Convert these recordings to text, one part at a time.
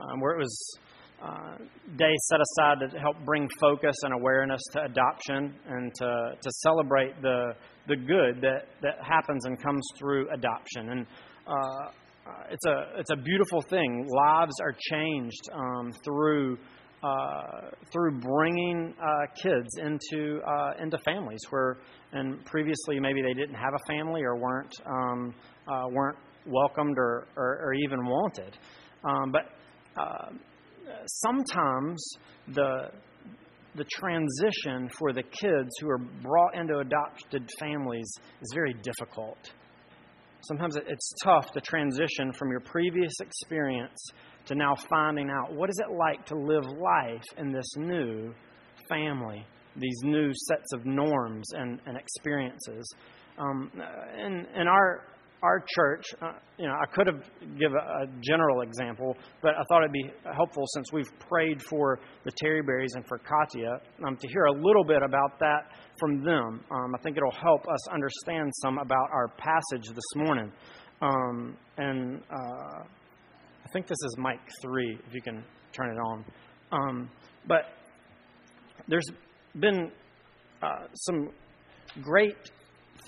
um, where it was uh, day set aside to help bring focus and awareness to adoption and to, to celebrate the, the good that, that happens and comes through adoption. And uh, uh, it's, a, it's a beautiful thing. Lives are changed um, through. Uh, through bringing uh, kids into uh, into families where and previously maybe they didn't have a family or weren't um, weren't welcomed or, or, or even wanted. Um, but uh, sometimes the the transition for the kids who are brought into adopted families is very difficult. Sometimes it's tough to transition from your previous experience to now finding out what is it like to live life in this new family, these new sets of norms and, and experiences. Um, in, in our our church, uh, you know, I could have given a, a, general example, but I thought it'd be helpful since we've prayed for the Terryberries and for Katya um, to hear a little bit about that from them. Um, I think it'll help us understand some about our passage this morning. Um, and uh, I think this is Mike 3, if you can turn it on. Um, but there's been uh, some great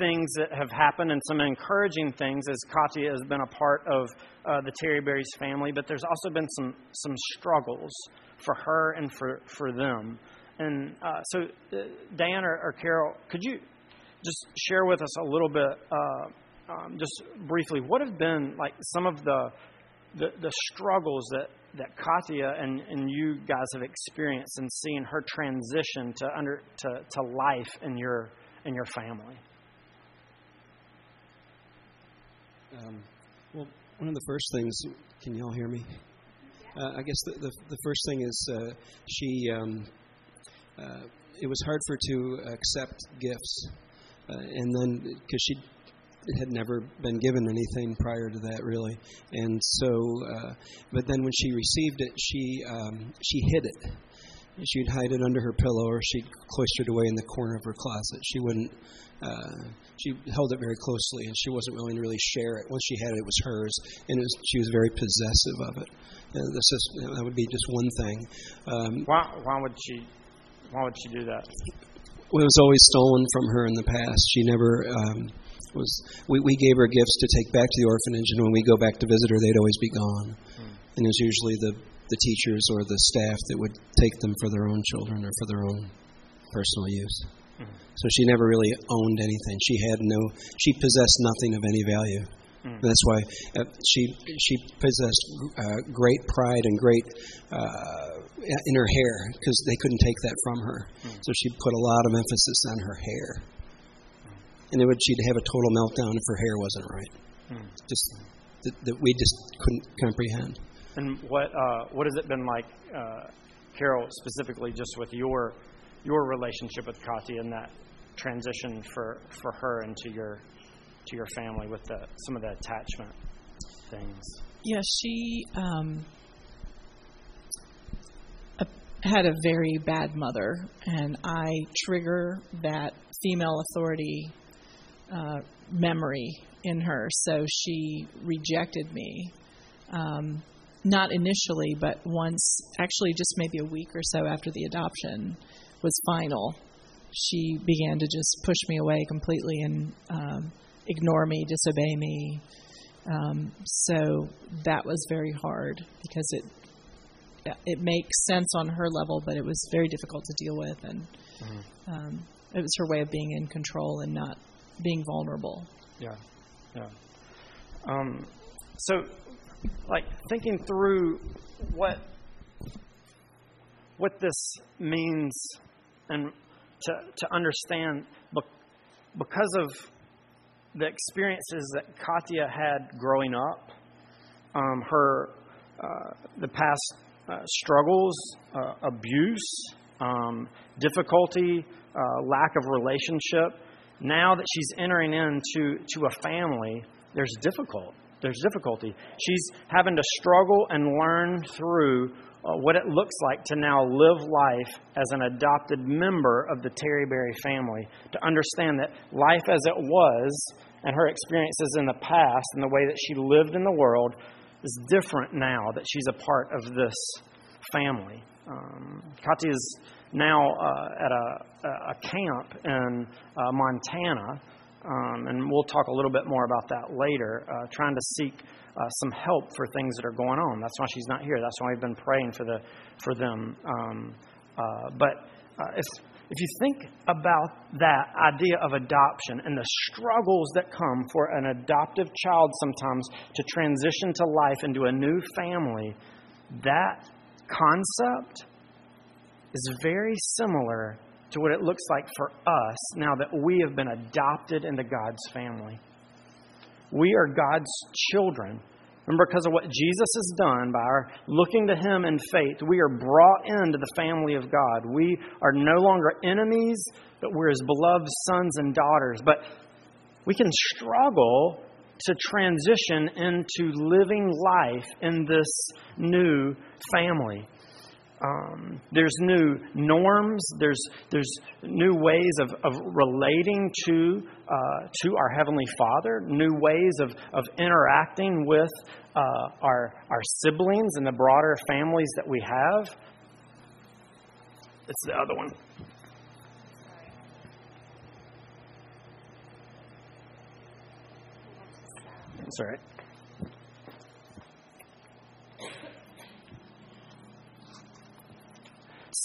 things that have happened and some encouraging things as Katya has been a part of uh, the Terryberries family, but there's also been some, some struggles for her and for, for them. And uh, so, uh, Dan or, or, Carol, could you just share with us a little bit, uh, um, just briefly, what have been like some of the, the, the struggles that, that Katya and, and you guys have experienced in seeing her transition to, under, to, to life in your, in your family? Um, well, one of the first things, can you all hear me? Uh, I guess the, the, the, first thing is uh, she, um, uh, it was hard for her to accept gifts. Uh, and then, because she had never been given anything prior to that, really. And so, uh, but then when she received it, she, um, she hid it. She'd hide it under her pillow or she'd cloister it away in the corner of her closet. She wouldn't uh, she held it very closely, and she wasn't willing to really share it. Once she had it, it was hers, and it was, she was very possessive of it. Uh, this is, that would be just one thing. Um, why, why would she? Why would she do that? Well, it was always stolen from her in the past. She never um, was. We, we gave her gifts to take back to the orphanage, and when we go back to visit her, they'd always be gone. Hmm. And it was usually the the teachers or the staff that would take them for their own children or for their own personal use. So she never really owned anything. She had no. She possessed nothing of any value. Mm. That's why uh, she she possessed uh, great pride and great uh, in her hair because they couldn't take that from her. Mm. So she put a lot of emphasis on her hair, and it would she'd have a total meltdown if her hair wasn't right. Mm. Just that, that, we just couldn't comprehend. And what uh, what has it been like, uh, Carol, specifically, just with your your relationship with Katya and that transition for, for her into your to your family with the, some of the attachment things. Yeah, she um, had a very bad mother, and I trigger that female authority uh, memory in her. So she rejected me. Um, not initially, but once, actually, just maybe a week or so after the adoption, was final. She began to just push me away completely and um, ignore me, disobey me. Um, so that was very hard because it it makes sense on her level, but it was very difficult to deal with, and mm-hmm. um, it was her way of being in control and not being vulnerable. Yeah, yeah. Um, so, like thinking through what what this means and to, to understand because of the experiences that Katya had growing up, um, her uh, the past uh, struggles, uh, abuse, um, difficulty, uh, lack of relationship. Now that she's entering into to a family, there's difficult. There's difficulty. She's having to struggle and learn through uh, what it looks like to now live life as an adopted member of the Terryberry family, to understand that life as it was and her experiences in the past and the way that she lived in the world is different now that she's a part of this family. Um, Katya is now uh, at a, a, camp in uh, Montana, um, and we'll talk a little bit more about that later, uh, trying to seek uh, some help for things that are going on. That's why she's not here. That's why we've been praying for, the, for them. Um, uh, but uh, if, if you think about that idea of adoption and the struggles that come for an adoptive child sometimes to transition to life into a new family, that concept is very similar to what it looks like for us now that we have been adopted into God's family. We are God's children. And because of what Jesus has done, by our looking to Him in faith, we are brought into the family of God. We are no longer enemies, but we're His beloved sons and daughters. But we can struggle to transition into living life in this new family. Um, there's new norms. There's there's new ways of, of relating to uh, to our heavenly Father. New ways of of interacting with uh, our our siblings and the broader families that we have. It's the other one. Sorry.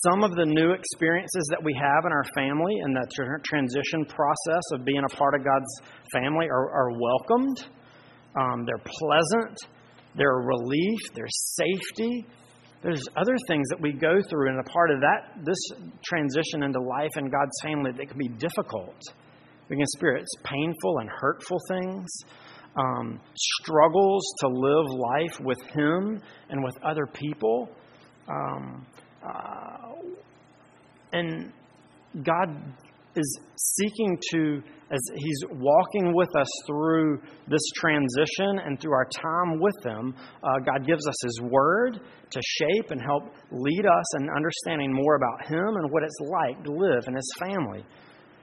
Some of the new experiences that we have in our family and the transition process of being a part of God's family are, are welcomed. Um, they're pleasant. They're a relief. They're safety. There's other things that we go through, and a part of that, this transition into life in God's family, that can be difficult. We can experience painful and hurtful things, um, struggles to live life with Him and with other people. Um, uh, and God is seeking to, as He's walking with us through this transition and through our time with Him, uh, God gives us His Word to shape and help lead us in understanding more about Him and what it's like to live in His family.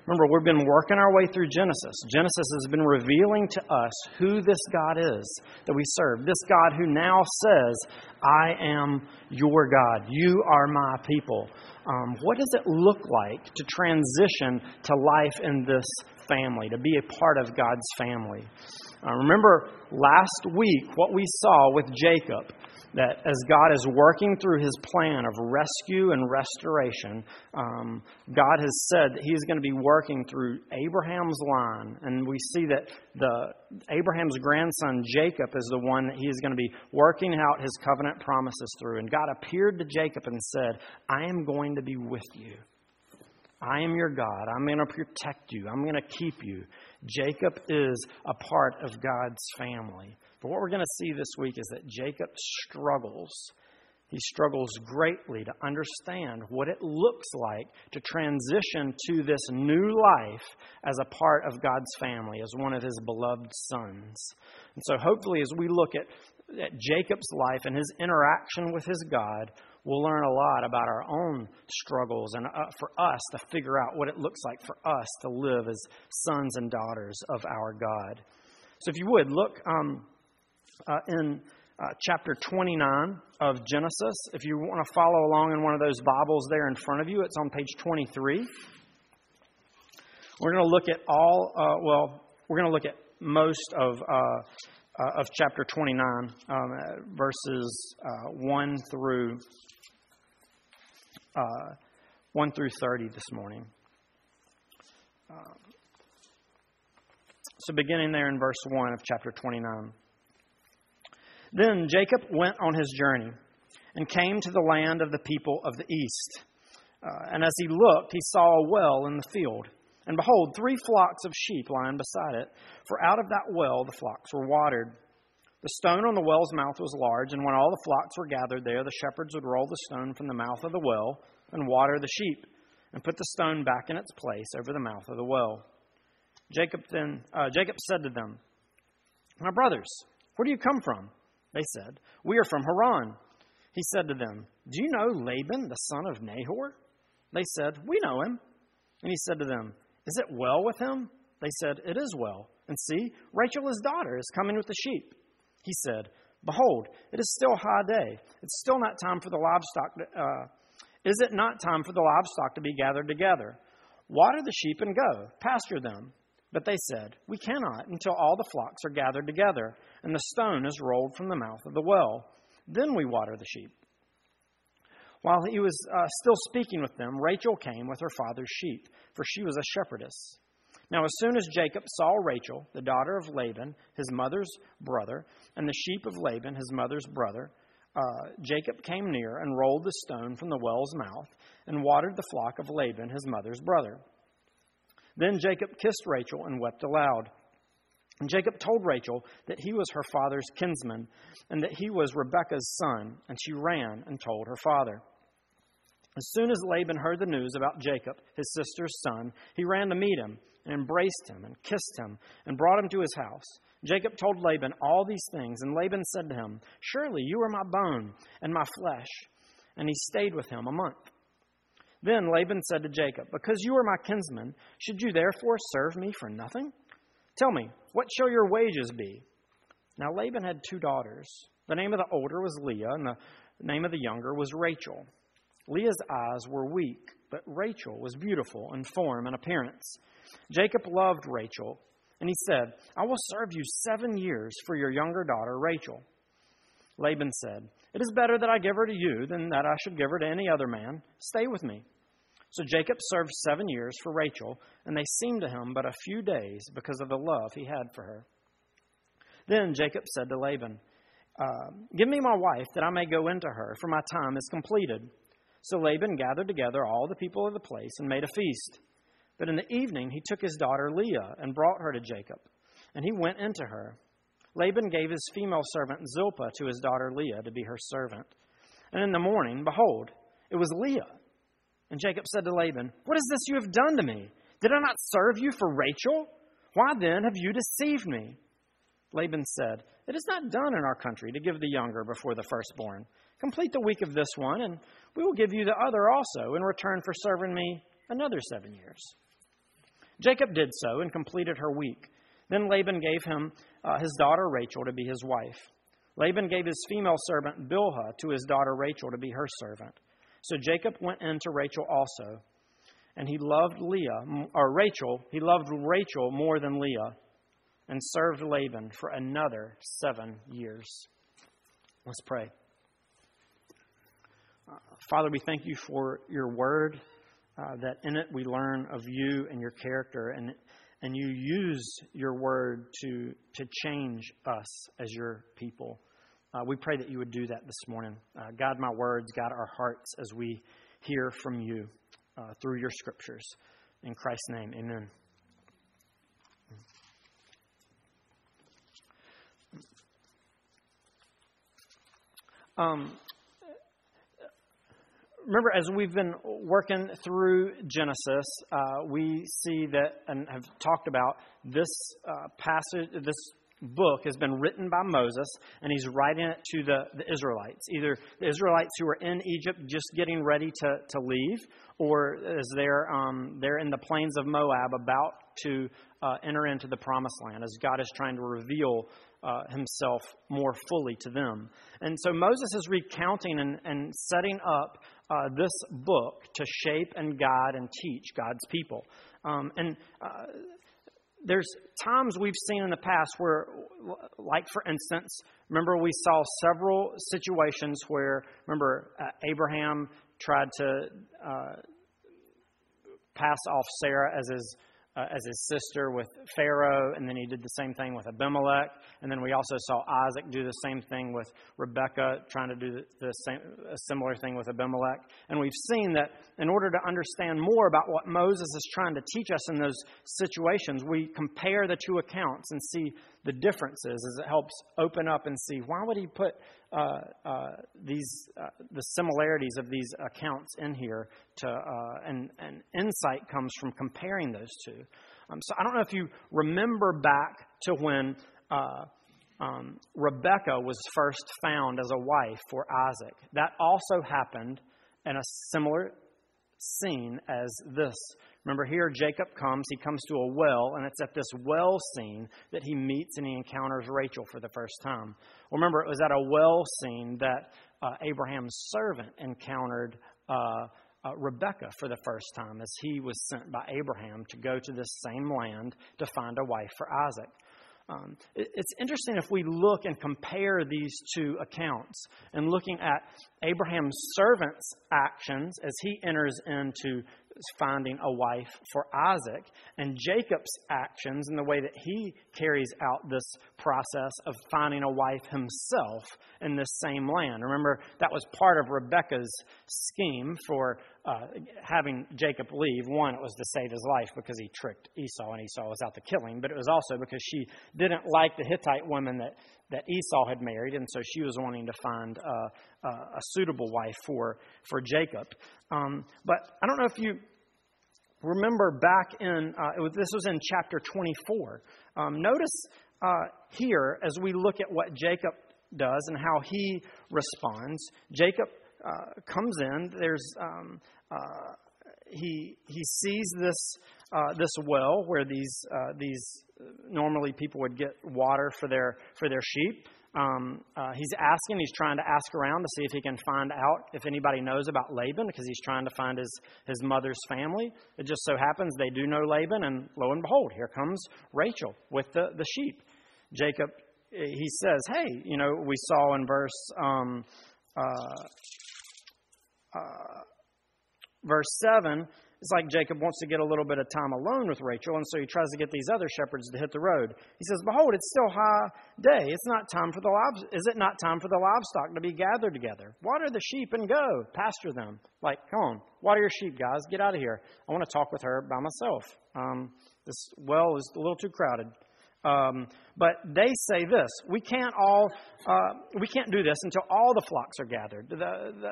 Remember, we've been working our way through Genesis. Genesis has been revealing to us who this God is that we serve. This God who now says, I am your God. You are my people. Um, what does it look like to transition to life in this family, to be a part of God's family? Uh, remember last week what we saw with Jacob that as God is working through his plan of rescue and restoration, um, God has said that he's going to be working through Abraham's line. And we see that the Abraham's grandson Jacob is the one that he is going to be working out his covenant promises through. And God appeared to Jacob and said, I am going to be with you. I am your God. I'm going to protect you. I'm going to keep you. Jacob is a part of God's family. But what we're going to see this week is that Jacob struggles. He struggles greatly to understand what it looks like to transition to this new life as a part of God's family, as one of his beloved sons. And so, hopefully, as we look at, at Jacob's life and his interaction with his God, we'll learn a lot about our own struggles and uh, for us to figure out what it looks like for us to live as sons and daughters of our God. So, if you would, look um, uh, in uh, chapter 29 of Genesis. If you want to follow along in one of those Bibles there in front of you, it's on page 23. We're going to look at all, uh, well, we're going to look at most of, uh, uh, of chapter 29, um, verses uh, 1 through 1 through 30 this morning. so, beginning there in verse 1 of chapter 29. Then Jacob went on his journey and came to the land of the people of the east. Uh, and as he looked, he saw a well in the field. And behold, three flocks of sheep lying beside it, for out of that well the flocks were watered. The stone on the well's mouth was large, and when all the flocks were gathered there, the shepherds would roll the stone from the mouth of the well and water the sheep, and put the stone back in its place over the mouth of the well. Jacob then uh, Jacob said to them, My brothers, where do you come from? They said, We are from Haran. He said to them, Do you know Laban, the son of Nahor? They said, We know him. And he said to them, Is it well with him? They said, It is well. And see, Rachel, his daughter, is coming with the sheep. He said, Behold, it is still high day. It's still not time for the livestock. To, uh, is it not time for the livestock to be gathered together? Water the sheep and go, pasture them. But they said, We cannot until all the flocks are gathered together, and the stone is rolled from the mouth of the well. Then we water the sheep. While he was uh, still speaking with them, Rachel came with her father's sheep, for she was a shepherdess. Now, as soon as Jacob saw Rachel, the daughter of Laban, his mother's brother, and the sheep of Laban, his mother's brother, uh, Jacob came near and rolled the stone from the well's mouth and watered the flock of Laban, his mother's brother. Then Jacob kissed Rachel and wept aloud. And Jacob told Rachel that he was her father's kinsman and that he was Rebekah's son, and she ran and told her father. As soon as Laban heard the news about Jacob, his sister's son, he ran to meet him and embraced him and kissed him and brought him to his house. Jacob told Laban all these things, and Laban said to him, Surely you are my bone and my flesh. And he stayed with him a month. Then Laban said to Jacob, Because you are my kinsman, should you therefore serve me for nothing? Tell me, what shall your wages be? Now Laban had two daughters. The name of the older was Leah, and the name of the younger was Rachel. Leah's eyes were weak, but Rachel was beautiful in form and appearance. Jacob loved Rachel, and he said, I will serve you seven years for your younger daughter, Rachel. Laban said, It is better that I give her to you than that I should give her to any other man. Stay with me. So Jacob served seven years for Rachel, and they seemed to him but a few days because of the love he had for her. Then Jacob said to Laban, uh, Give me my wife, that I may go into her, for my time is completed. So Laban gathered together all the people of the place and made a feast. But in the evening he took his daughter Leah and brought her to Jacob, and he went into her. Laban gave his female servant Zilpah to his daughter Leah to be her servant. And in the morning, behold, it was Leah. And Jacob said to Laban, What is this you have done to me? Did I not serve you for Rachel? Why then have you deceived me? Laban said, It is not done in our country to give the younger before the firstborn. Complete the week of this one, and we will give you the other also in return for serving me another seven years. Jacob did so and completed her week. Then Laban gave him uh, his daughter Rachel to be his wife. Laban gave his female servant Bilhah to his daughter Rachel to be her servant. So Jacob went in to Rachel also, and he loved Leah, or Rachel, he loved Rachel more than Leah, and served Laban for another seven years. Let's pray. Father, we thank you for your word, uh, that in it we learn of you and your character, and, and you use your word to, to change us as your people. Uh, we pray that you would do that this morning. Uh, guide my words, guide our hearts as we hear from you uh, through your scriptures. In Christ's name, amen. Um, remember, as we've been working through Genesis, uh, we see that and have talked about this uh, passage, this book has been written by Moses, and he's writing it to the, the Israelites, either the Israelites who are in Egypt just getting ready to, to leave, or as they're, um, they're in the plains of Moab about to uh, enter into the promised land, as God is trying to reveal uh, himself more fully to them. And so Moses is recounting and, and setting up uh, this book to shape and guide and teach God's people. Um, and uh, there's times we've seen in the past where, like for instance, remember we saw several situations where, remember, uh, Abraham tried to uh, pass off Sarah as his uh, as his sister with Pharaoh, and then he did the same thing with Abimelech. And then we also saw Isaac do the same thing with Rebekah, trying to do the same, a similar thing with Abimelech. And we've seen that in order to understand more about what Moses is trying to teach us in those situations, we compare the two accounts and see the differences as it helps open up and see why would he put uh, uh, these uh, the similarities of these accounts in here to uh, and, and insight comes from comparing those two. Um, so I don't know if you remember back to when uh, um, Rebecca was first found as a wife for Isaac. That also happened in a similar scene as this. Remember, here Jacob comes, he comes to a well, and it's at this well scene that he meets and he encounters Rachel for the first time. Well, remember, it was at a well scene that uh, Abraham's servant encountered. Uh, uh, Rebekah for the first time as he was sent by Abraham to go to this same land to find a wife for Isaac. Um, it, it's interesting if we look and compare these two accounts and looking at Abraham's servant's actions as he enters into finding a wife for Isaac, and Jacob's actions and the way that he carries out this process of finding a wife himself in this same land. Remember, that was part of Rebekah's scheme for uh, having Jacob leave. One, it was to save his life because he tricked Esau, and Esau was out to kill him, but it was also because she didn't like the Hittite woman that, that Esau had married, and so she was wanting to find uh, uh, a suitable wife for, for Jacob. Um, but I don't know if you remember back in, uh, was, this was in chapter 24. Um, notice uh, here, as we look at what Jacob does and how he responds, Jacob uh, comes in. There's, um, uh, he, he sees this, uh, this well where these, these normally people would get water for their, for their sheep. Um, uh, he's asking, he's trying to ask around to see if he can find out if anybody knows about Laban because he's trying to find his, his mother's family. It just so happens they do know Laban, and lo and behold, here comes Rachel with the, the sheep. Jacob, he says, Hey, you know, we saw in verse. Um, uh, uh, verse 7 it's like Jacob wants to get a little bit of time alone with Rachel, and so he tries to get these other shepherds to hit the road. He says, Behold, it's still high day. It's not time for the live- is it not time for the livestock to be gathered together? Water the sheep and go, pasture them. Like, come on, water your sheep, guys. Get out of here. I want to talk with her by myself. Um, this well is a little too crowded. Um, but they say this: we can't all, uh, we can't do this until all the flocks are gathered. The, the,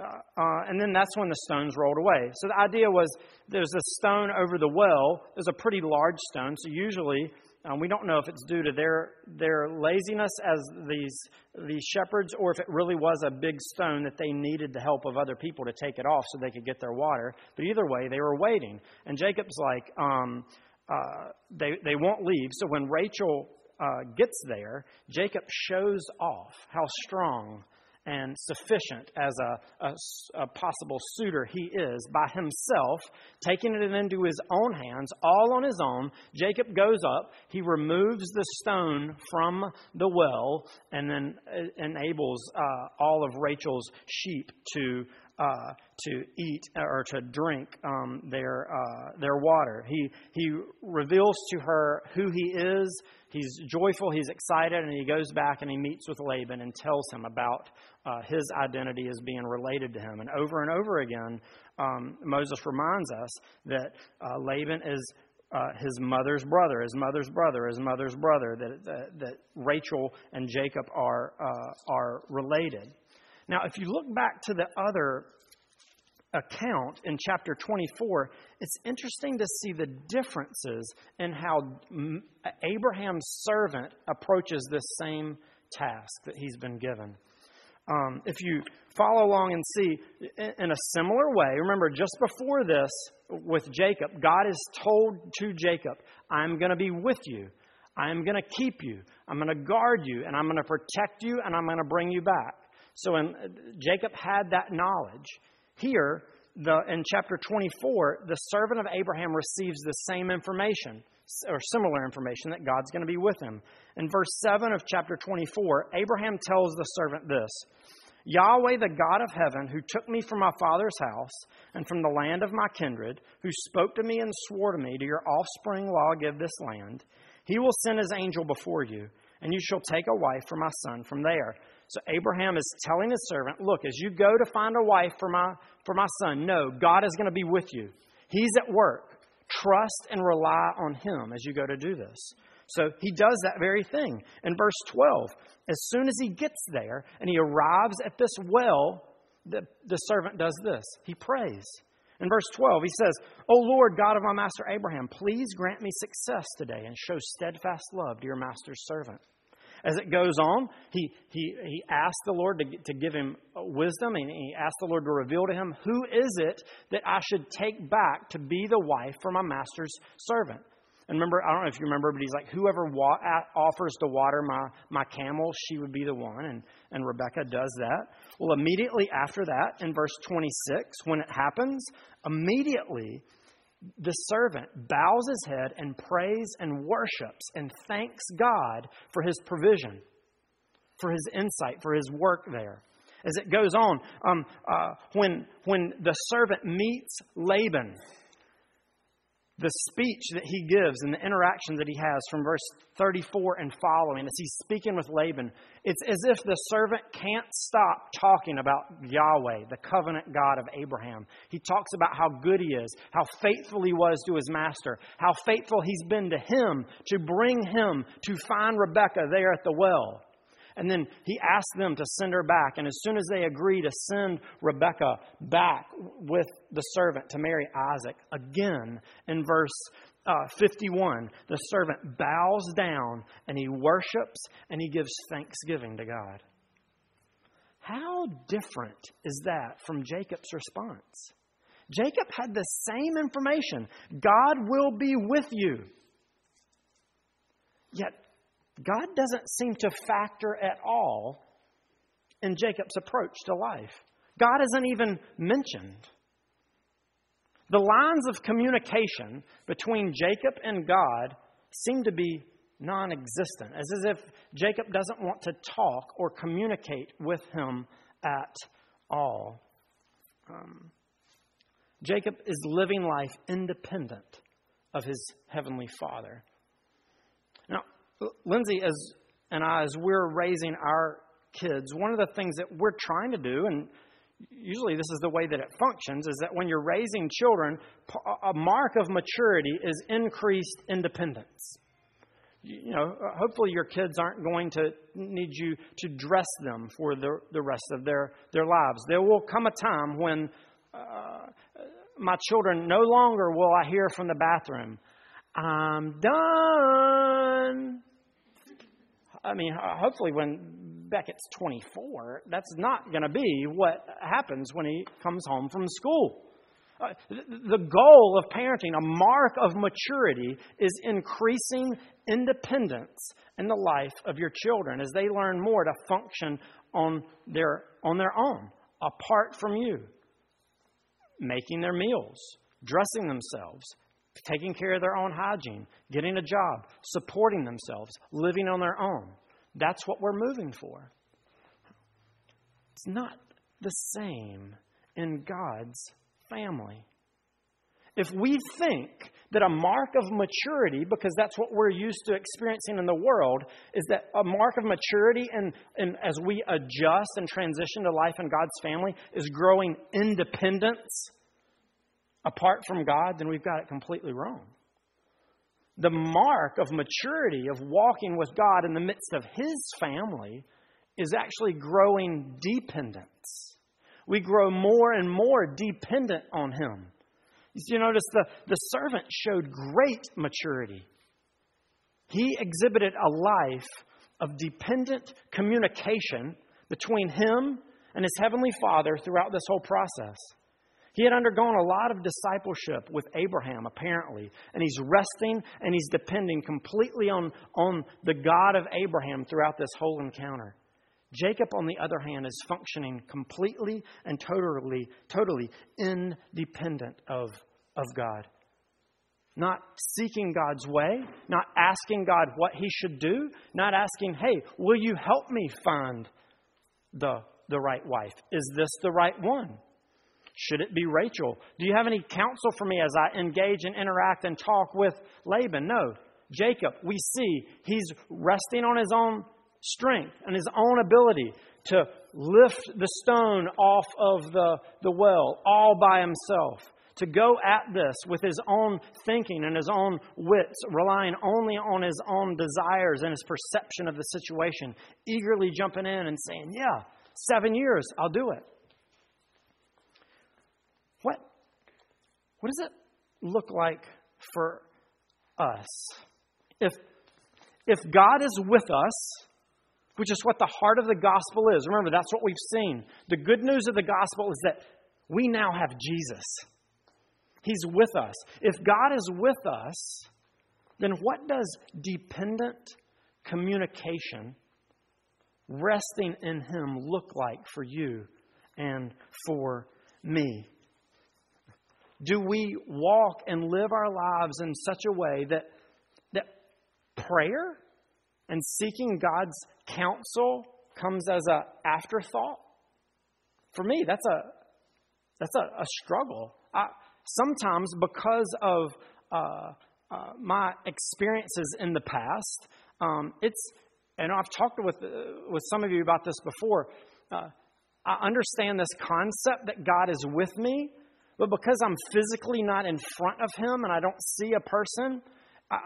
uh, uh, and then that's when the stones rolled away. So the idea was there's a stone over the well. There's a pretty large stone. So usually, um, we don't know if it's due to their their laziness as these these shepherds, or if it really was a big stone that they needed the help of other people to take it off so they could get their water. But either way, they were waiting. And Jacob's like, um, uh, they they won't leave. So when Rachel uh, gets there, Jacob shows off how strong and sufficient as a, a, a, possible suitor he is by himself, taking it into his own hands, all on his own. Jacob goes up, he removes the stone from the well, and then uh, enables uh, all of Rachel's sheep to. Uh, to eat or to drink um, their uh, their water. He he reveals to her who he is, he's joyful, he's excited, and he goes back and he meets with Laban and tells him about uh, his identity as being related to him. And over and over again, um, Moses reminds us that uh, Laban is uh, his mother's brother, his mother's brother, his mother's brother, that, that, that Rachel and Jacob are, uh, are related. Now, if you look back to the other account in chapter 24, it's interesting to see the differences in how Abraham's servant approaches this same task that he's been given. Um, if you follow along and see in a similar way, remember just before this with Jacob, God is told to Jacob, I'm going to be with you. I'm going to keep you. I'm going to guard you, and I'm going to protect you, and I'm going to bring you back. So when Jacob had that knowledge. Here, the, in chapter 24, the servant of Abraham receives the same information or similar information that God's going to be with him. In verse 7 of chapter 24, Abraham tells the servant this Yahweh, the God of heaven, who took me from my father's house and from the land of my kindred, who spoke to me and swore to me, To your offspring will I give this land, he will send his angel before you, and you shall take a wife for my son from there. So Abraham is telling his servant, Look, as you go to find a wife for my, for my son, no, God is going to be with you. He's at work. Trust and rely on him as you go to do this. So he does that very thing. In verse 12, as soon as he gets there and he arrives at this well, the, the servant does this. He prays. In verse 12, he says, O Lord, God of my master Abraham, please grant me success today and show steadfast love to your master's servant. As it goes on, he, he, he asks the Lord to, to give him wisdom and he asks the Lord to reveal to him, Who is it that I should take back to be the wife for my master's servant? And remember, I don't know if you remember, but he's like, Whoever wa- offers to water my, my camel, she would be the one. And, and Rebecca does that. Well, immediately after that, in verse 26, when it happens, immediately the servant bows his head and prays and worships and thanks God for his provision, for his insight, for his work there. As it goes on, um, uh, when, when the servant meets Laban, the speech that he gives and the interaction that he has from verse 34 and following as he's speaking with Laban, it's as if the servant can't stop talking about Yahweh, the covenant God of Abraham. He talks about how good he is, how faithful he was to his master, how faithful he's been to him to bring him to find Rebekah there at the well. And then he asked them to send her back. And as soon as they agree to send Rebekah back with the servant to marry Isaac, again in verse uh, 51, the servant bows down and he worships and he gives thanksgiving to God. How different is that from Jacob's response? Jacob had the same information God will be with you. Yet God doesn't seem to factor at all in Jacob's approach to life. God isn't even mentioned. The lines of communication between Jacob and God seem to be non existent, as if Jacob doesn't want to talk or communicate with him at all. Um, Jacob is living life independent of his heavenly father. Lindsay as, and I, as we're raising our kids, one of the things that we're trying to do, and usually this is the way that it functions, is that when you're raising children, a mark of maturity is increased independence. You know, hopefully your kids aren't going to need you to dress them for the, the rest of their, their lives. There will come a time when uh, my children no longer will I hear from the bathroom, I'm done. I mean, hopefully when Beckett's 24, that's not going to be what happens when he comes home from school. Uh, the goal of parenting, a mark of maturity, is increasing independence in the life of your children as they learn more to function on their, on their own, apart from you. Making their meals, dressing themselves, taking care of their own hygiene, getting a job, supporting themselves, living on their own. That's what we're moving for. It's not the same in God's family. If we think that a mark of maturity, because that's what we're used to experiencing in the world, is that a mark of maturity and, and as we adjust and transition to life in God's family is growing independence apart from God, then we've got it completely wrong. The mark of maturity, of walking with God in the midst of His family, is actually growing dependence. We grow more and more dependent on Him. You notice the, the servant showed great maturity. He exhibited a life of dependent communication between him and his heavenly Father throughout this whole process. He had undergone a lot of discipleship with Abraham, apparently, and he's resting and he's depending completely on, on the God of Abraham throughout this whole encounter. Jacob, on the other hand, is functioning completely and totally, totally independent of, of God. Not seeking God's way, not asking God what he should do, not asking, hey, will you help me find the, the right wife? Is this the right one? Should it be Rachel? Do you have any counsel for me as I engage and interact and talk with Laban? No. Jacob, we see he's resting on his own strength and his own ability to lift the stone off of the, the well all by himself. To go at this with his own thinking and his own wits, relying only on his own desires and his perception of the situation, eagerly jumping in and saying, Yeah, seven years, I'll do it. What does it look like for us? If, if God is with us, which is what the heart of the gospel is. Remember, that's what we've seen. The good news of the gospel is that we now have Jesus. He's with us. If God is with us, then what does dependent communication, resting in Him, look like for you and for me? Do we walk and live our lives in such a way that, that prayer and seeking God's counsel comes as an afterthought? For me, that's a, that's a, a struggle. I, sometimes, because of uh, uh, my experiences in the past, um, it's, and I've talked with, uh, with some of you about this before. Uh, I understand this concept that God is with me, but because I'm physically not in front of Him and I don't see a person, I,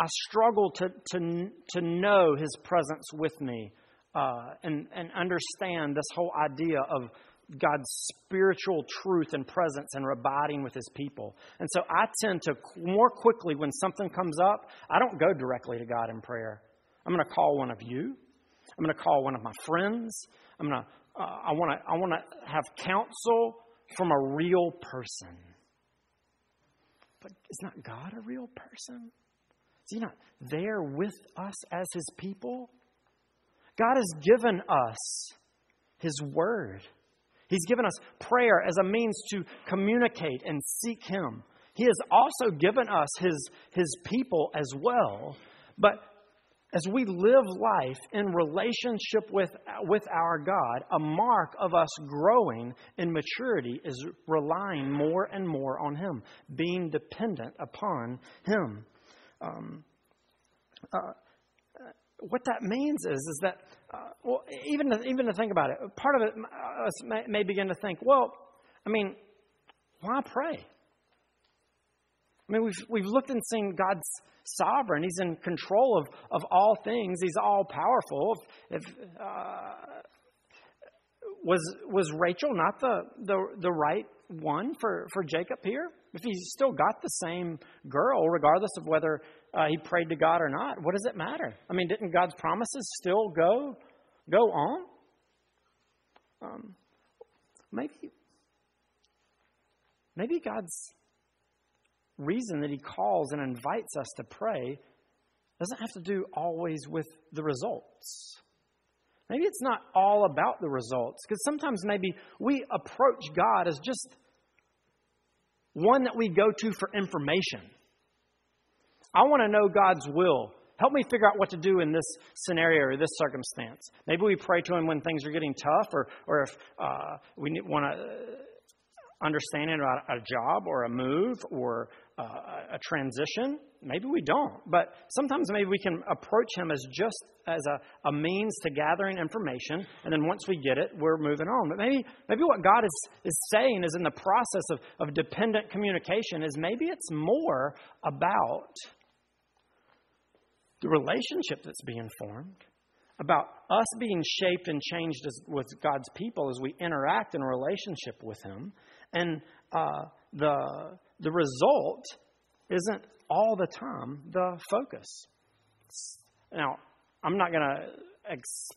I struggle to, to, to know His presence with me uh, and, and understand this whole idea of God's spiritual truth and presence and abiding with His people. And so I tend to more quickly, when something comes up, I don't go directly to God in prayer. I'm going to call one of you. I'm going to call one of my friends. I'm going to. Uh, I want to. I want to have counsel from a real person. But is not God a real person? Is He not there with us as His people? God has given us His Word. He's given us prayer as a means to communicate and seek Him. He has also given us His, His people as well. But as we live life in relationship with, with our God, a mark of us growing in maturity is relying more and more on Him, being dependent upon Him. Um, uh, what that means is, is that, uh, well, even to, even to think about it, part of it uh, us may, may begin to think, well, I mean, why pray? I mean, we've, we've looked and seen God's sovereign. He's in control of, of all things. He's all powerful. If, if uh, was was Rachel not the, the, the right one for, for Jacob here? If he's still got the same girl, regardless of whether uh, he prayed to God or not, what does it matter? I mean, didn't God's promises still go go on? Um, maybe maybe God's reason that He calls and invites us to pray doesn't have to do always with the results. Maybe it's not all about the results, because sometimes maybe we approach God as just one that we go to for information. I want to know God's will. Help me figure out what to do in this scenario or this circumstance. Maybe we pray to Him when things are getting tough, or, or if uh, we want to understanding about a job or a move or uh, a transition. Maybe we don't, but sometimes maybe we can approach him as just as a, a means to gathering information, and then once we get it, we're moving on. But maybe maybe what God is, is saying is in the process of, of dependent communication is maybe it's more about the relationship that's being formed about us being shaped and changed as, with God's people as we interact in relationship with Him, and uh, the, the result isn't all the time the focus. Now, I'm not going to ex-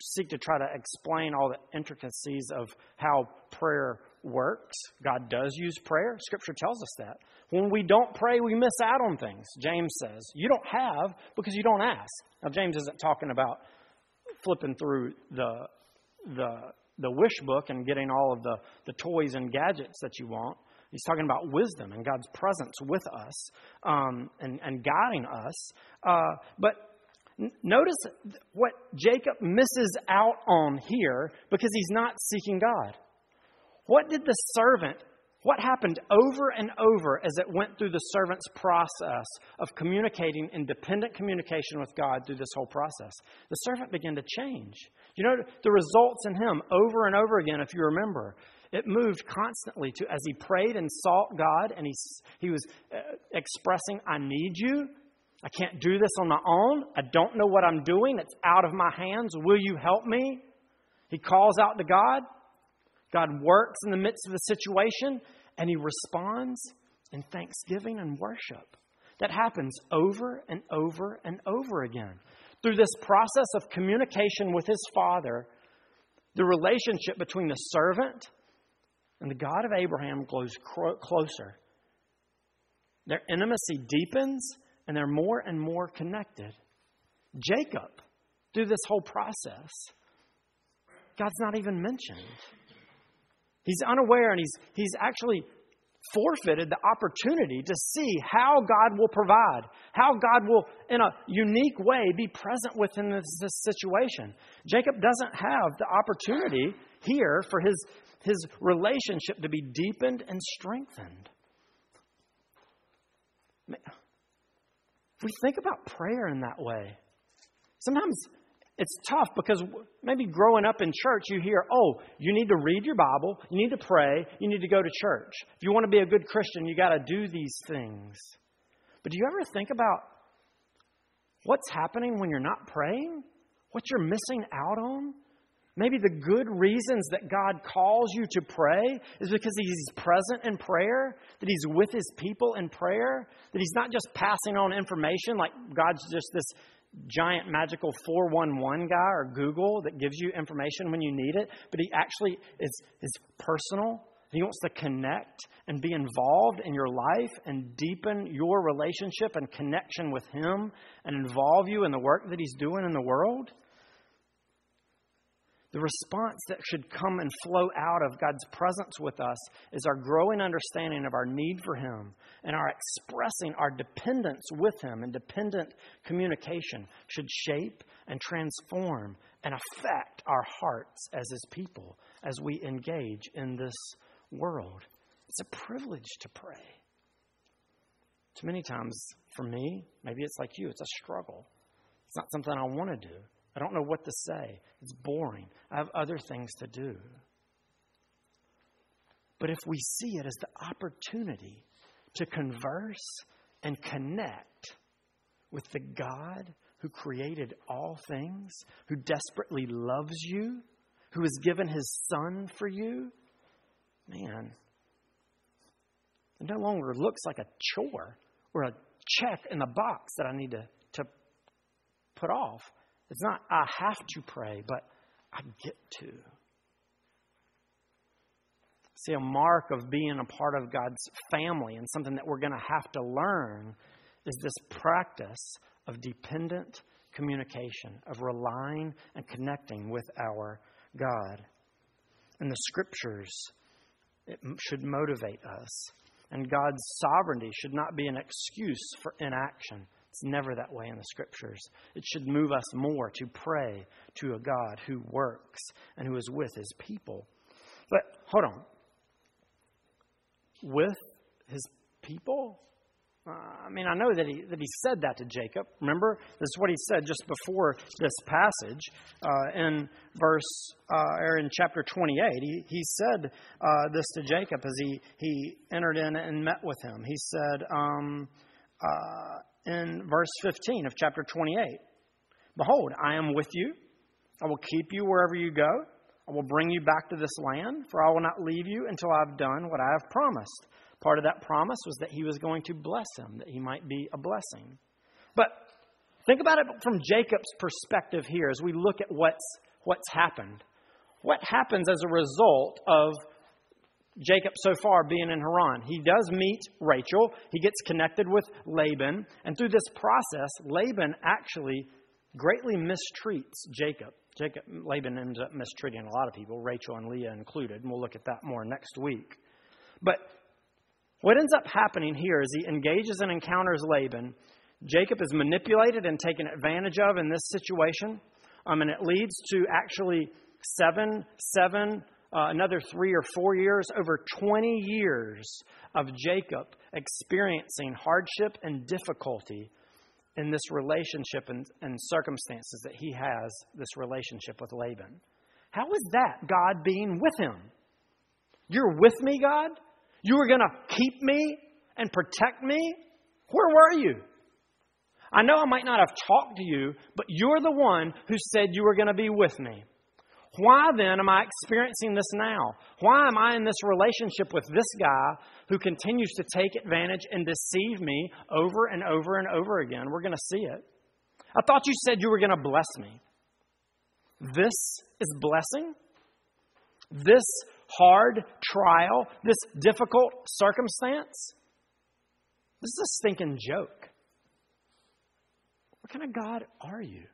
seek to try to explain all the intricacies of how prayer works. God does use prayer. Scripture tells us that. When we don't pray, we miss out on things. James says, You don't have because you don't ask. Now, James isn't talking about flipping through the, the the wish book and getting all of the, the toys and gadgets that you want. He's talking about wisdom and God's presence with us um, and, and guiding us. Uh, but n- notice what Jacob misses out on here because he's not seeking God. What did the servant what happened over and over as it went through the servant's process of communicating independent communication with God through this whole process? The servant began to change. You know, the results in him over and over again, if you remember, it moved constantly to as he prayed and sought God and he, he was uh, expressing, I need you. I can't do this on my own. I don't know what I'm doing. It's out of my hands. Will you help me? He calls out to God. God works in the midst of the situation and he responds in thanksgiving and worship. That happens over and over and over again. through this process of communication with his father, the relationship between the servant and the God of Abraham grows closer. Their intimacy deepens and they're more and more connected. Jacob, through this whole process, God's not even mentioned. He's unaware and he's, he's actually forfeited the opportunity to see how God will provide, how God will, in a unique way, be present within this, this situation. Jacob doesn't have the opportunity here for his, his relationship to be deepened and strengthened. If we think about prayer in that way, sometimes it's tough because maybe growing up in church, you hear, oh, you need to read your Bible, you need to pray, you need to go to church. If you want to be a good Christian, you got to do these things. But do you ever think about what's happening when you're not praying? What you're missing out on? Maybe the good reasons that God calls you to pray is because He's present in prayer, that He's with His people in prayer, that He's not just passing on information like God's just this giant magical 411 guy or Google that gives you information when you need it, but he actually is, is personal. He wants to connect and be involved in your life and deepen your relationship and connection with Him and involve you in the work that He's doing in the world. The response that should come and flow out of God's presence with us is our growing understanding of our need for Him and our expressing our dependence with Him and dependent communication should shape and transform and affect our hearts as His people as we engage in this world. It's a privilege to pray. Too many times for me, maybe it's like you, it's a struggle. It's not something I want to do. I don't know what to say. It's boring. I have other things to do. But if we see it as the opportunity to converse and connect with the God who created all things, who desperately loves you, who has given his son for you, man, it no longer looks like a chore or a check in the box that I need to, to put off. It's not, I have to pray, but I get to. See, a mark of being a part of God's family and something that we're going to have to learn is this practice of dependent communication, of relying and connecting with our God. And the scriptures, it should motivate us. And God's sovereignty should not be an excuse for inaction. It's never that way in the scriptures. It should move us more to pray to a God who works and who is with his people. But hold on. With his people? Uh, I mean, I know that he, that he said that to Jacob. Remember? This is what he said just before this passage uh, in verse, uh, or in chapter 28. He, he said uh, this to Jacob as he, he entered in and met with him. He said, um, uh, in verse 15 of chapter 28 Behold, I am with you. I will keep you wherever you go. I will bring you back to this land, for I will not leave you until I've done what I have promised. Part of that promise was that he was going to bless him, that he might be a blessing. But think about it from Jacob's perspective here as we look at what's, what's happened. What happens as a result of Jacob so far being in Haran. He does meet Rachel. He gets connected with Laban. And through this process, Laban actually greatly mistreats Jacob. Jacob Laban ends up mistreating a lot of people, Rachel and Leah included. And we'll look at that more next week. But what ends up happening here is he engages and encounters Laban. Jacob is manipulated and taken advantage of in this situation. Um, and it leads to actually seven, seven uh, another three or four years, over 20 years of Jacob experiencing hardship and difficulty in this relationship and, and circumstances that he has this relationship with Laban. How is that God being with him? You're with me, God? You were going to keep me and protect me? Where were you? I know I might not have talked to you, but you're the one who said you were going to be with me. Why then am I experiencing this now? Why am I in this relationship with this guy who continues to take advantage and deceive me over and over and over again? We're going to see it. I thought you said you were going to bless me. This is blessing? This hard trial, this difficult circumstance? This is a stinking joke. What kind of God are you?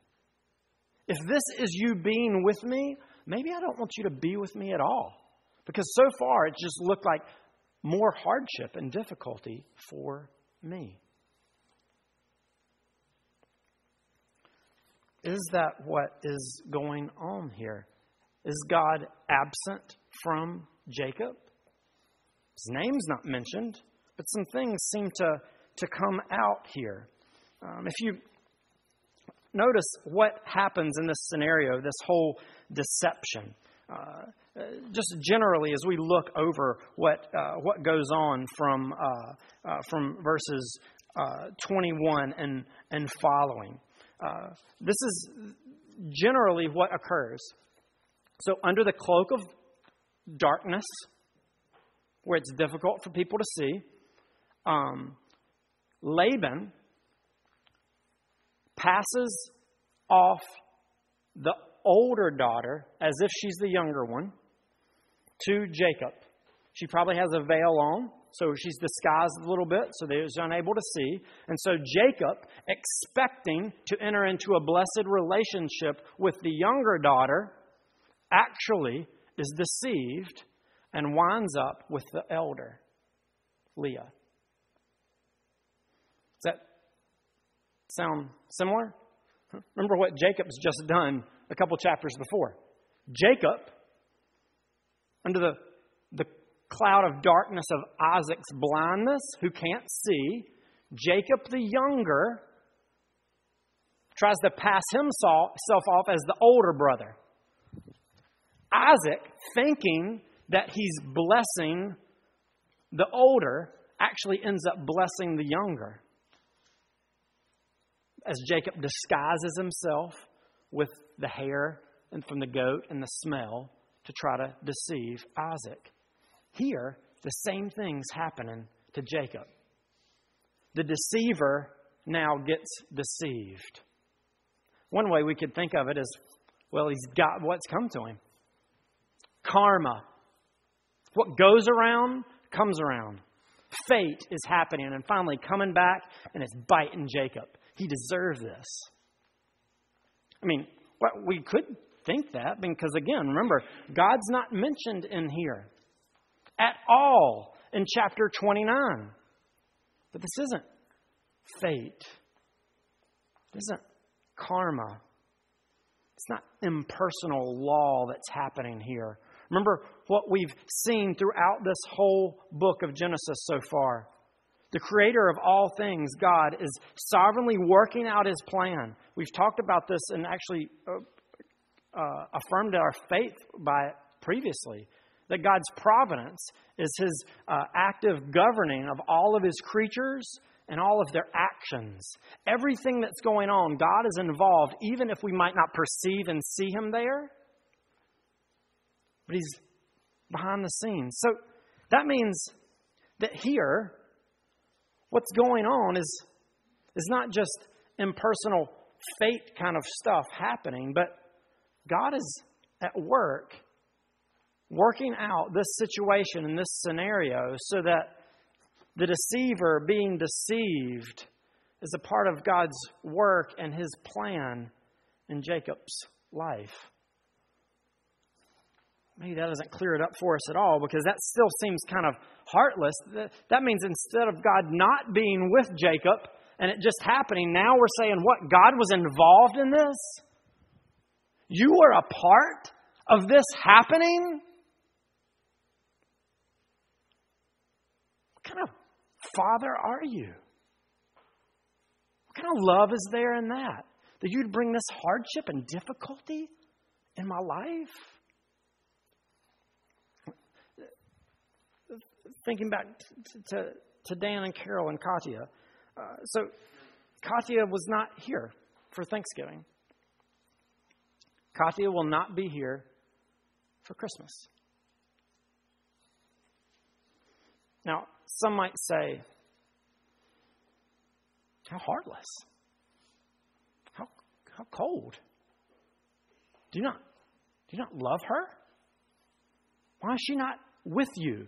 If this is you being with me, maybe I don't want you to be with me at all. Because so far it just looked like more hardship and difficulty for me. Is that what is going on here? Is God absent from Jacob? His name's not mentioned, but some things seem to, to come out here. Um, if you notice what happens in this scenario, this whole deception, uh, just generally as we look over what, uh, what goes on from, uh, uh from verses uh, 21 and, and following. Uh, this is generally what occurs. So, under the cloak of darkness, where it's difficult for people to see, um, Laban passes off the older daughter as if she's the younger one to Jacob. She probably has a veil on, so she's disguised a little bit so they're unable to see. And so Jacob, expecting to enter into a blessed relationship with the younger daughter, actually is deceived and winds up with the elder, Leah. Does that sound similar? Remember what Jacob's just done a couple chapters before. Jacob, under the, the cloud of darkness of Isaac's blindness, who can't see, Jacob the younger tries to pass himself off as the older brother. Isaac, thinking that he's blessing the older, actually ends up blessing the younger. As Jacob disguises himself with the hair and from the goat and the smell to try to deceive Isaac. Here, the same thing's happening to Jacob. The deceiver now gets deceived. One way we could think of it is well, he's got what's come to him karma. What goes around comes around. Fate is happening and finally coming back, and it's biting Jacob. He deserves this. I mean, we could think that because, again, remember, God's not mentioned in here at all in chapter 29. But this isn't fate, this isn't karma. It's not impersonal law that's happening here. Remember what we've seen throughout this whole book of Genesis so far. The creator of all things, God, is sovereignly working out his plan. We've talked about this and actually uh, uh, affirmed our faith by it previously. That God's providence is his uh, active governing of all of his creatures and all of their actions. Everything that's going on, God is involved, even if we might not perceive and see him there. But he's behind the scenes. So that means that here, what's going on is, is not just impersonal fate kind of stuff happening, but God is at work working out this situation and this scenario so that the deceiver being deceived is a part of God's work and his plan in Jacob's life. Maybe that doesn't clear it up for us at all because that still seems kind of heartless. That means instead of God not being with Jacob and it just happening, now we're saying what? God was involved in this? You were a part of this happening? What kind of father are you? What kind of love is there in that? That you'd bring this hardship and difficulty in my life? Thinking back to, to, Dan and Carol and Katya. Uh, so, Katya was not here for Thanksgiving. Katya will not be here for Christmas. Now, some might say, how heartless, how how cold. Do you not do you not love her? Why is she not with you?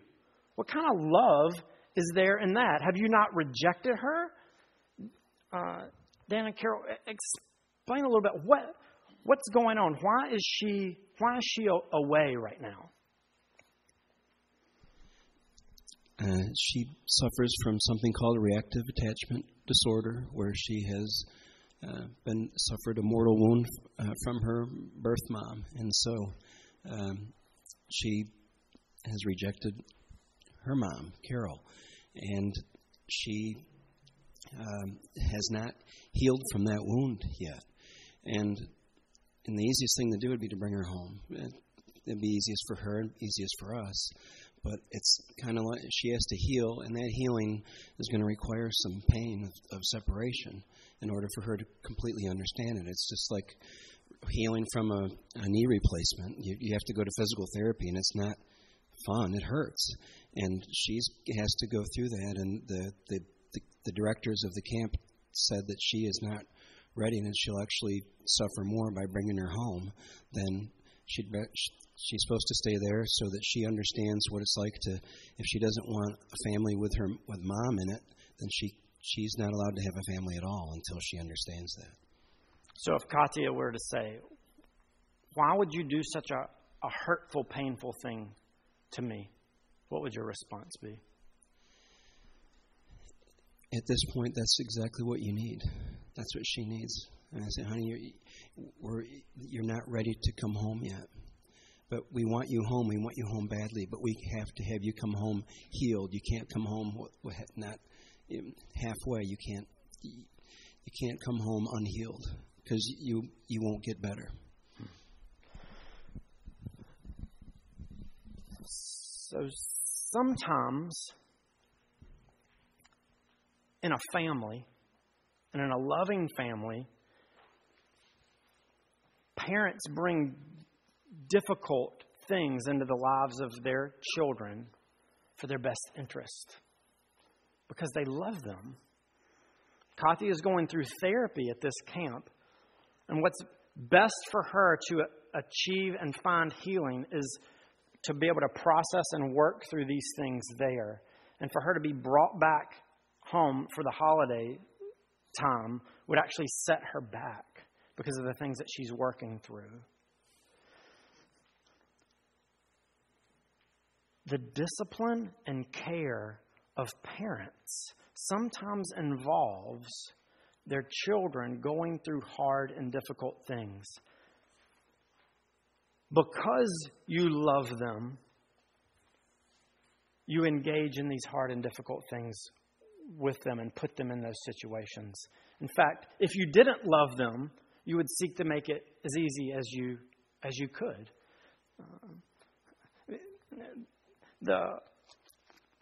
What kind of love is there in that? Have you not rejected her? Uh, Dan and Carol, explain a little bit what what's going on. Why is she why is she away right now? Uh, she suffers from something called reactive attachment disorder, where she has uh, been suffered a mortal wound uh, from her birth mom, and so um, she has rejected her mom, Carol, and she um, has not healed from that wound yet. And and the easiest thing to do would be to bring her home. It'd be easiest for her, and easiest for us. But it's kind of like she has to heal, and that healing is going to require some pain of, of separation in order for her to completely understand it. It's just like healing from a, a knee replacement. You, you have to go to physical therapy, and it's not fun. It hurts, and she has to go through that. And the, the the the directors of the camp said that she is not ready, and she'll actually suffer more by bringing her home than she'd be, she's supposed to stay there so that she understands what it's like to if she doesn't want a family with her with mom in it then she she's not allowed to have a family at all until she understands that so if Katya were to say why would you do such a, a hurtful painful thing to me what would your response be at this point that's exactly what you need that's what she needs and I said, honey, you're, we're, you're not ready to come home yet. But we want you home. We want you home badly. But we have to have you come home healed. You can't come home not um, halfway. You can't. You can't come home unhealed because you you won't get better. Hmm. So sometimes in a family, and in a loving family, parents bring difficult things into the lives of their children for their best interest because they love them. Katya is going through therapy at this camp, and what's best for her to achieve and find healing is to be able to process and work through these things there, and for her to be brought back home for the holiday time would actually set her back because of the things that she's working through. The discipline and care of parents sometimes involves their children going through hard and difficult things. Because you love them, you engage in these hard and difficult things with them and put them in those situations. In fact, if you didn't love them, you would seek to make it as easy as you as you could. Uh, the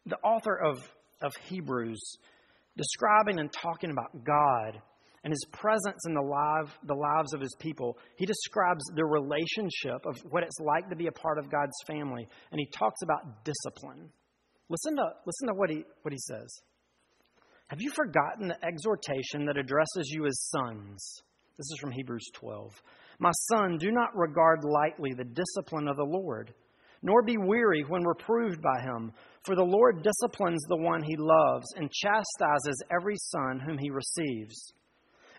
the author of of Hebrews describing and talking about God and his presence in the live the lives of his people he describes the relationship of what it's like to be a part of God's family and he talks about discipline listen to listen to what he what he says have you forgotten the exhortation that addresses you as sons this is from Hebrews 12. My son, do not regard lightly the discipline of the Lord, nor be weary when reproved by him. For the Lord disciplines the one he loves and chastises every son whom he receives.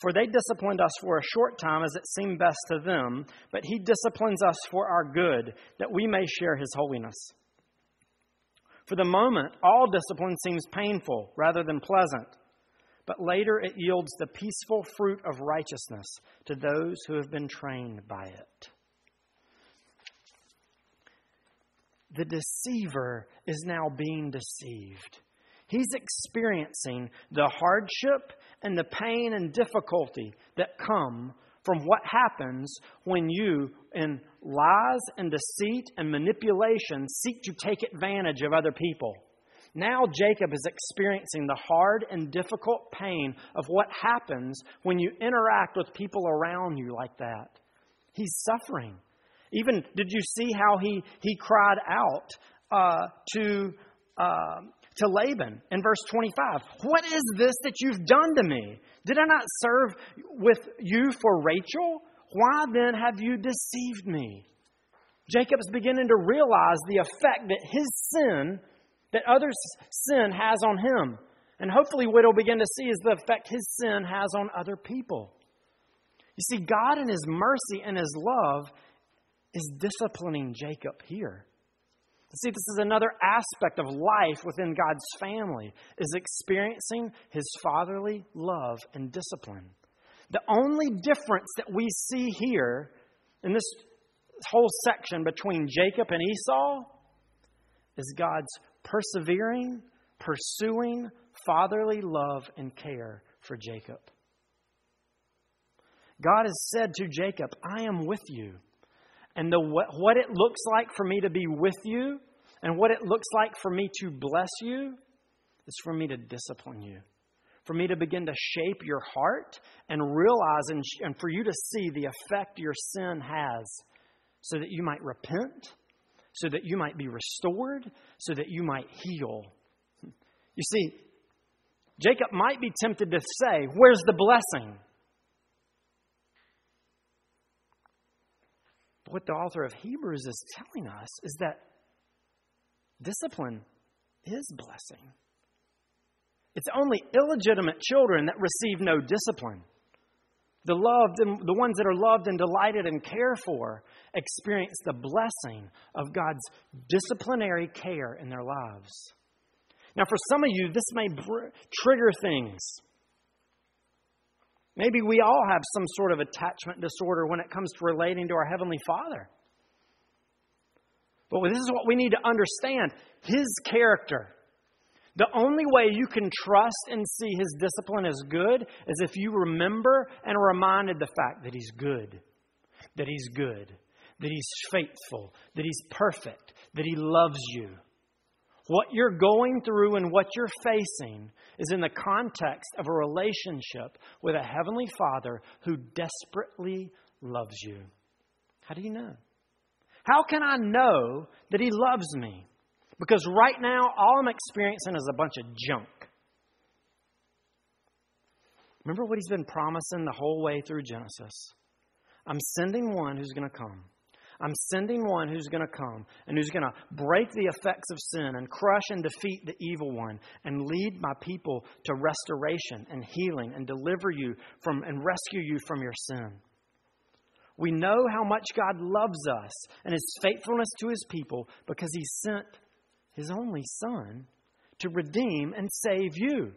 For they disciplined us for a short time as it seemed best to them, but He disciplines us for our good, that we may share His holiness. For the moment, all discipline seems painful rather than pleasant but later it yields the peaceful fruit of righteousness to those who have been trained by it. The deceiver is now being deceived. He's experiencing the hardship and the pain and difficulty that come from what happens when you, in lies and deceit and manipulation, seek to take advantage of other people. Now Jacob is experiencing the hard and difficult pain of what happens when you interact with people around you like that. He's suffering. Even did you see how he, he cried out uh, to, uh, to Laban in verse 25? What is this that you've done to me? Did I not serve with you for Rachel? Why then have you deceived me? Jacob's beginning to realize the effect that his sin, that others' sin has on him. And hopefully, what he'll begin to see is the effect his sin has on other people. You see, God in his mercy and his love is disciplining Jacob here. See, this is another aspect of life within God's family, is experiencing his fatherly love and discipline. The only difference that we see here in this whole section between Jacob and Esau is God's persevering, pursuing fatherly love and care for Jacob. God has said to Jacob, I am with you and the, what it looks like for me to be with you and what it looks like for me to bless you is for me to discipline you, for me to begin to shape your heart and realize and, and for you to see the effect your sin has so that you might repent, so that you might be restored, so that you might heal. You see, Jacob might be tempted to say, Where's the blessing? But what the author of Hebrews is telling us is that discipline is blessing. It's only illegitimate children that receive no discipline. The loved and the ones that are loved and delighted and cared for experience the blessing of God's disciplinary care in their lives. Now, for some of you, this may br- trigger things Maybe we all have some sort of attachment disorder when it comes to relating to our Heavenly Father. But this is what we need to understand His character. The only way you can trust and see His discipline as good is if you remember and are reminded the fact that He's good, that He's good, that He's faithful, that He's perfect, that He loves you. What you're going through and what you're facing is in the context of a relationship with a Heavenly Father who desperately loves you. How do you know? How can I know that He loves me? Because right now, all I'm experiencing is a bunch of junk. Remember what He's been promising the whole way through Genesis? I'm sending one who's going to come I'm sending one who's going to come and who's going to break the effects of sin and crush and defeat the evil one and lead my people to restoration and healing and deliver you from and rescue you from your sin. We know how much God loves us and his faithfulness to his people because he sent his only son to redeem and save you.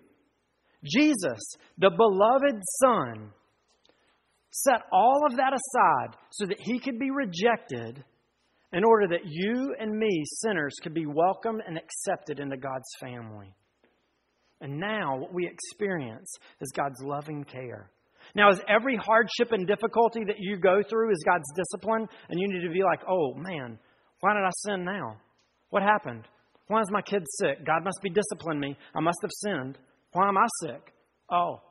Jesus, the beloved son, set all of that aside so that he could be rejected in order that you and me, sinners, could be welcomed and accepted into God's family. And now what we experience is God's loving care. Now, is every hardship and difficulty that you go through is God's discipline, and you need to be like, oh man, why did I sin now? What happened? Why is my kid sick? God must be disciplining me. I must have sinned. Why am I sick? Oh,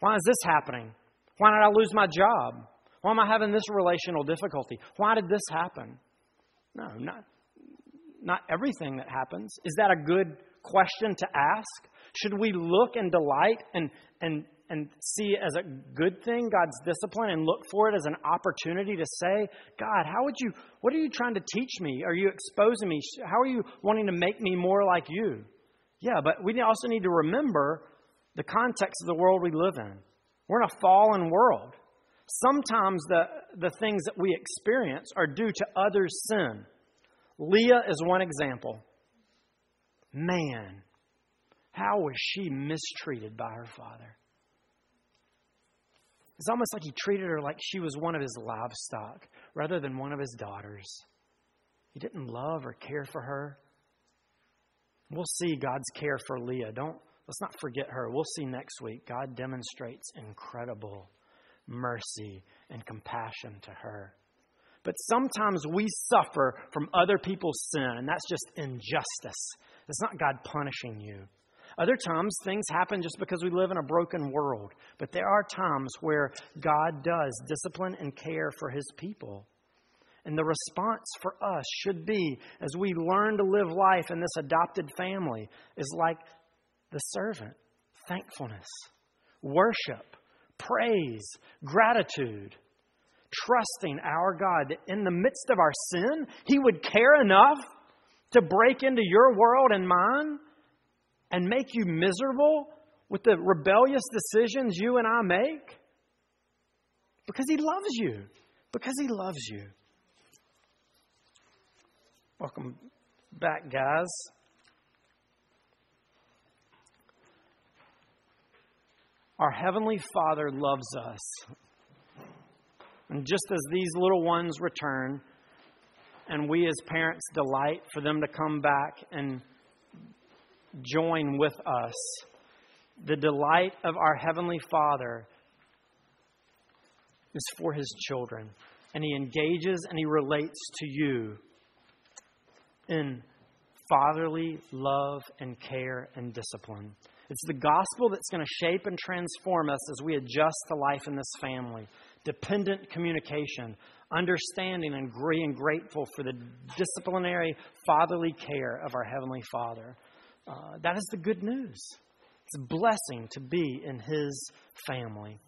why is this happening? Why did I lose my job? Why am I having this relational difficulty? Why did this happen? No, not, not everything that happens. Is that a good question to ask? Should we look and delight and, and, and see as a good thing God's discipline and look for it as an opportunity to say, God, how would you, what are you trying to teach me? Are you exposing me? How are you wanting to make me more like you? Yeah, but we also need to remember the context of the world we live in. We're in a fallen world. Sometimes the, the things that we experience are due to others' sin. Leah is one example. Man, how was she mistreated by her father? It's almost like he treated her like she was one of his livestock rather than one of his daughters. He didn't love or care for her. We'll see God's care for Leah. Don't Let's not forget her. We'll see next week. God demonstrates incredible mercy and compassion to her. But sometimes we suffer from other people's sin, and that's just injustice. It's not God punishing you. Other times, things happen just because we live in a broken world. But there are times where God does discipline and care for his people. And the response for us should be, as we learn to live life in this adopted family, is like the servant thankfulness, worship, praise, gratitude, trusting our God that in the midst of our sin, He would care enough to break into your world and mine and make you miserable with the rebellious decisions you and I make? Because He loves you. Because He loves you. Welcome back, guys. Our Heavenly Father loves us. And just as these little ones return, and we as parents delight for them to come back and join with us, the delight of our Heavenly Father is for His children. And He engages and He relates to you in fatherly love and care and discipline. It's the gospel that's going to shape and transform us as we adjust to life in this family. Dependent communication, understanding and being grateful for the disciplinary fatherly care of our Heavenly Father. Uh, that is the good news. It's a blessing to be in His family.